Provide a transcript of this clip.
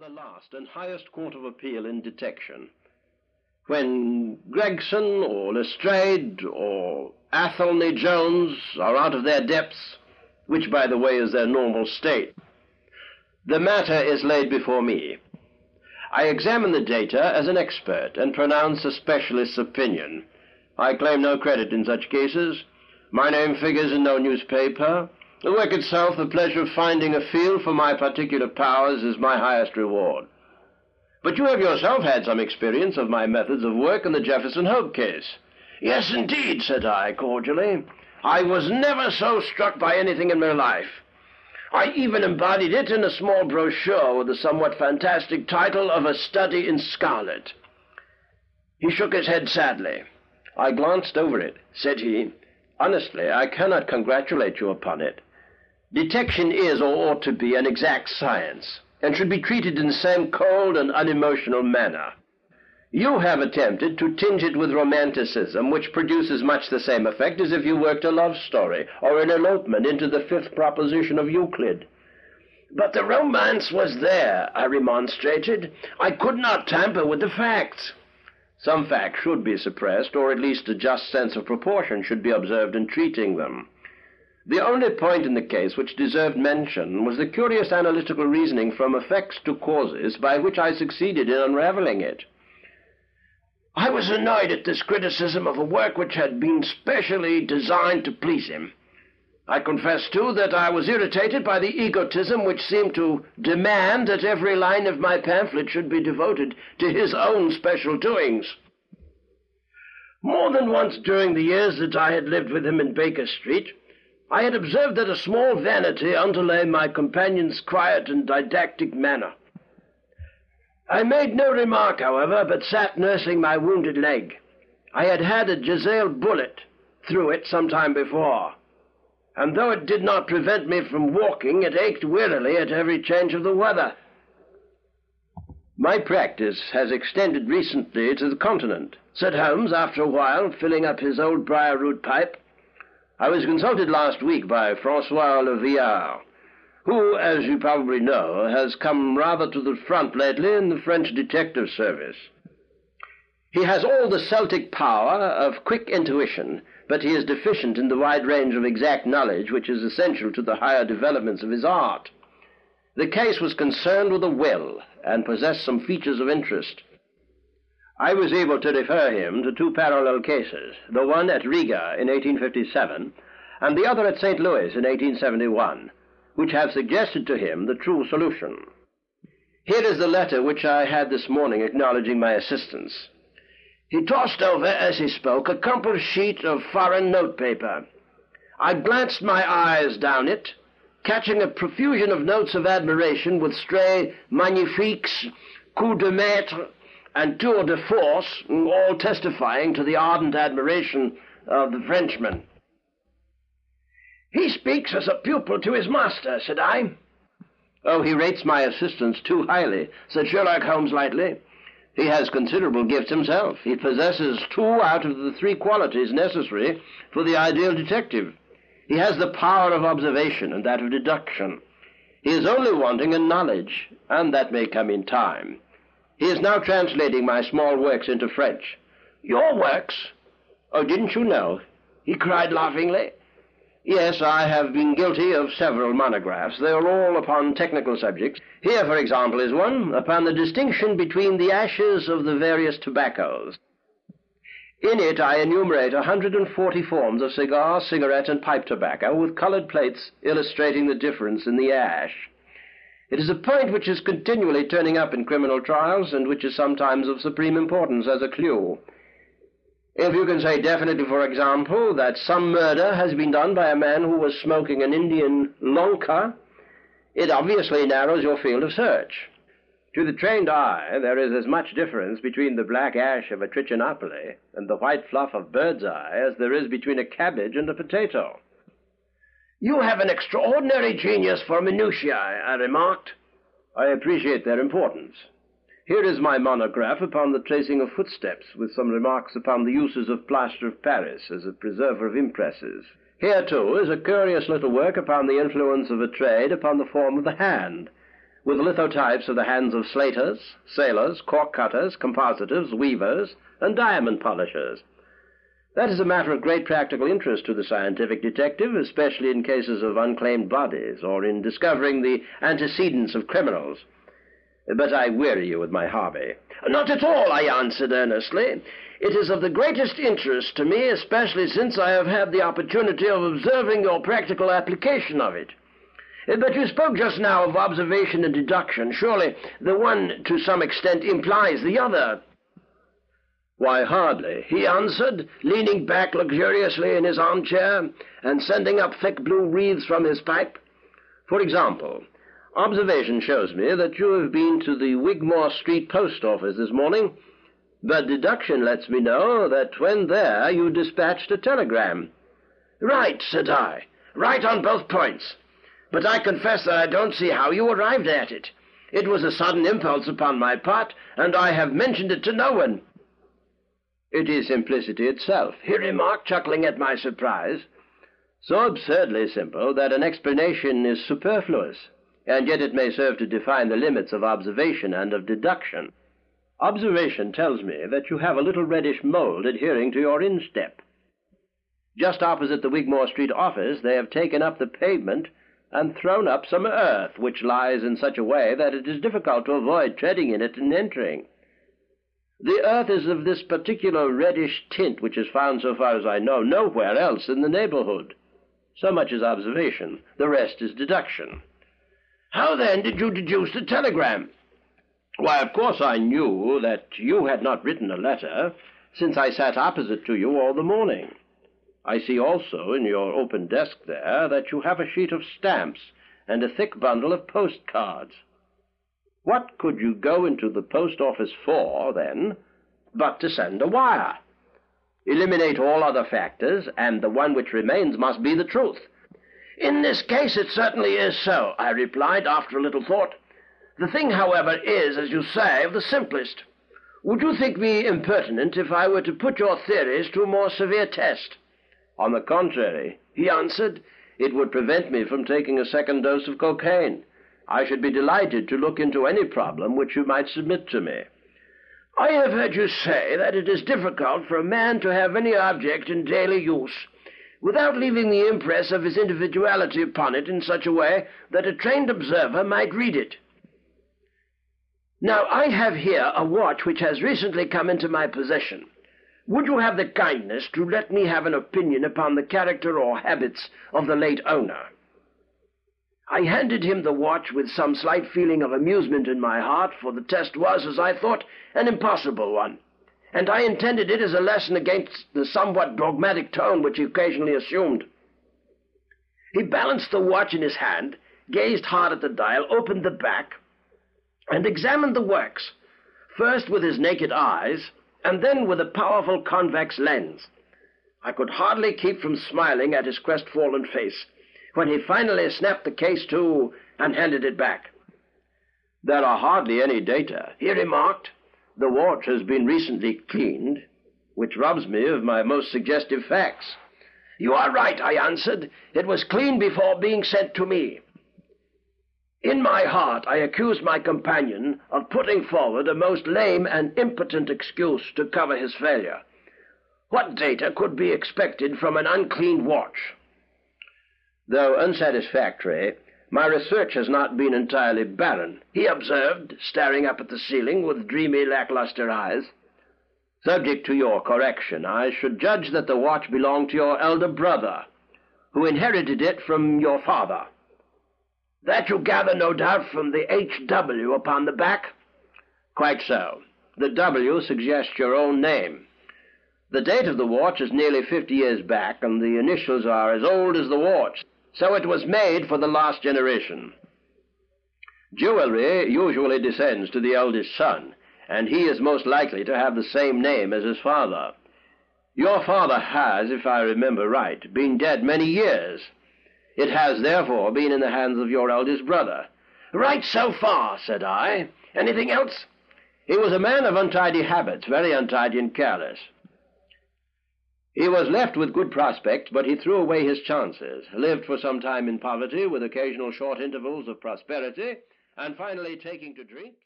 the last and highest court of appeal in detection. When Gregson or Lestrade or Athelney Jones are out of their depths, which, by the way, is their normal state, the matter is laid before me. I examine the data as an expert and pronounce a specialist's opinion. I claim no credit in such cases. My name figures in no newspaper. The work itself, the pleasure of finding a field for my particular powers, is my highest reward. But you have yourself had some experience of my methods of work in the Jefferson Hope case. Yes, indeed, said I cordially. I was never so struck by anything in my life. I even embodied it in a small brochure with the somewhat fantastic title of A Study in Scarlet. He shook his head sadly. I glanced over it. Said he, Honestly, I cannot congratulate you upon it. Detection is, or ought to be, an exact science and should be treated in the same cold and unemotional manner. You have attempted to tinge it with romanticism, which produces much the same effect as if you worked a love story or an elopement into the fifth proposition of Euclid. But the romance was there, I remonstrated. I could not tamper with the facts. Some facts should be suppressed, or at least a just sense of proportion should be observed in treating them. The only point in the case which deserved mention was the curious analytical reasoning from effects to causes by which I succeeded in unraveling it. I was annoyed at this criticism of a work which had been specially designed to please him. I confess, too, that I was irritated by the egotism which seemed to demand that every line of my pamphlet should be devoted to his own special doings. More than once during the years that I had lived with him in Baker Street, I had observed that a small vanity underlay my companion's quiet and didactic manner. I made no remark, however, but sat nursing my wounded leg. I had had a Jezail bullet through it some time before, and though it did not prevent me from walking, it ached wearily at every change of the weather. My practice has extended recently to the continent, said Holmes after a while, filling up his old briar root pipe. I was consulted last week by Francois Le Villard, who, as you probably know, has come rather to the front lately in the French detective service. He has all the Celtic power of quick intuition, but he is deficient in the wide range of exact knowledge which is essential to the higher developments of his art. The case was concerned with a will and possessed some features of interest. I was able to refer him to two parallel cases, the one at Riga in 1857 and the other at St. Louis in 1871, which have suggested to him the true solution. Here is the letter which I had this morning acknowledging my assistance. He tossed over, as he spoke, a crumpled sheet of foreign notepaper. I glanced my eyes down it, catching a profusion of notes of admiration with stray magnifiques, coups de maître, and tour de force, all testifying to the ardent admiration of the Frenchman. He speaks as a pupil to his master, said I. Oh, he rates my assistance too highly, said Sherlock Holmes lightly. He has considerable gifts himself. He possesses two out of the three qualities necessary for the ideal detective. He has the power of observation and that of deduction. He is only wanting in knowledge, and that may come in time. He is now translating my small works into French. Your works? Oh, didn't you know? He cried laughingly. Yes, I have been guilty of several monographs. They are all upon technical subjects. Here, for example, is one upon the distinction between the ashes of the various tobaccos. In it I enumerate 140 forms of cigar, cigarette, and pipe tobacco, with colored plates illustrating the difference in the ash. It is a point which is continually turning up in criminal trials and which is sometimes of supreme importance as a clue. If you can say definitely, for example, that some murder has been done by a man who was smoking an Indian lunkah, it obviously narrows your field of search. To the trained eye, there is as much difference between the black ash of a Trichinopoly and the white fluff of bird's eye as there is between a cabbage and a potato. You have an extraordinary genius for minutiae, I remarked. I appreciate their importance. Here is my monograph upon the tracing of footsteps, with some remarks upon the uses of plaster of Paris as a preserver of impresses. Here, too, is a curious little work upon the influence of a trade upon the form of the hand, with lithotypes of the hands of slaters, sailors, cork cutters, compositors, weavers, and diamond polishers. That is a matter of great practical interest to the scientific detective, especially in cases of unclaimed bodies or in discovering the antecedents of criminals. But I weary you with my hobby. Not at all, I answered earnestly. It is of the greatest interest to me, especially since I have had the opportunity of observing your practical application of it. But you spoke just now of observation and deduction. Surely the one, to some extent, implies the other. Why, hardly, he answered, leaning back luxuriously in his armchair and sending up thick blue wreaths from his pipe. For example, observation shows me that you have been to the Wigmore Street post office this morning, but deduction lets me know that when there you dispatched a telegram. Right, said I. Right on both points. But I confess that I don't see how you arrived at it. It was a sudden impulse upon my part, and I have mentioned it to no one. It is simplicity itself, he remarked, chuckling at my surprise. So absurdly simple that an explanation is superfluous, and yet it may serve to define the limits of observation and of deduction. Observation tells me that you have a little reddish mold adhering to your instep. Just opposite the Wigmore Street office, they have taken up the pavement and thrown up some earth, which lies in such a way that it is difficult to avoid treading in it in entering. The earth is of this particular reddish tint which is found, so far as I know, nowhere else in the neighborhood. So much is observation. The rest is deduction. How then did you deduce the telegram? Why, of course I knew that you had not written a letter, since I sat opposite to you all the morning. I see also in your open desk there that you have a sheet of stamps and a thick bundle of postcards. What could you go into the post office for, then, but to send a wire? Eliminate all other factors, and the one which remains must be the truth. In this case, it certainly is so, I replied after a little thought. The thing, however, is, as you say, of the simplest. Would you think me impertinent if I were to put your theories to a more severe test? On the contrary, he answered, it would prevent me from taking a second dose of cocaine. I should be delighted to look into any problem which you might submit to me. I have heard you say that it is difficult for a man to have any object in daily use without leaving the impress of his individuality upon it in such a way that a trained observer might read it. Now, I have here a watch which has recently come into my possession. Would you have the kindness to let me have an opinion upon the character or habits of the late owner? I handed him the watch with some slight feeling of amusement in my heart, for the test was, as I thought, an impossible one, and I intended it as a lesson against the somewhat dogmatic tone which he occasionally assumed. He balanced the watch in his hand, gazed hard at the dial, opened the back, and examined the works, first with his naked eyes, and then with a powerful convex lens. I could hardly keep from smiling at his crestfallen face when he finally snapped the case to and handed it back. There are hardly any data, he remarked. The watch has been recently cleaned, which robs me of my most suggestive facts. You are right, I answered. It was cleaned before being sent to me. In my heart, I accused my companion of putting forward a most lame and impotent excuse to cover his failure. What data could be expected from an uncleaned watch? Though unsatisfactory, my research has not been entirely barren, he observed, staring up at the ceiling with dreamy, lackluster eyes. Subject to your correction, I should judge that the watch belonged to your elder brother, who inherited it from your father. That you gather, no doubt, from the H.W. upon the back? Quite so. The W suggests your own name. The date of the watch is nearly fifty years back, and the initials are as old as the watch. So it was made for the last generation. Jewelry usually descends to the eldest son, and he is most likely to have the same name as his father. Your father has, if I remember right, been dead many years. It has therefore been in the hands of your eldest brother. Right so far, said I. Anything else? He was a man of untidy habits, very untidy and careless. He was left with good prospects, but he threw away his chances, lived for some time in poverty, with occasional short intervals of prosperity, and finally taking to drink,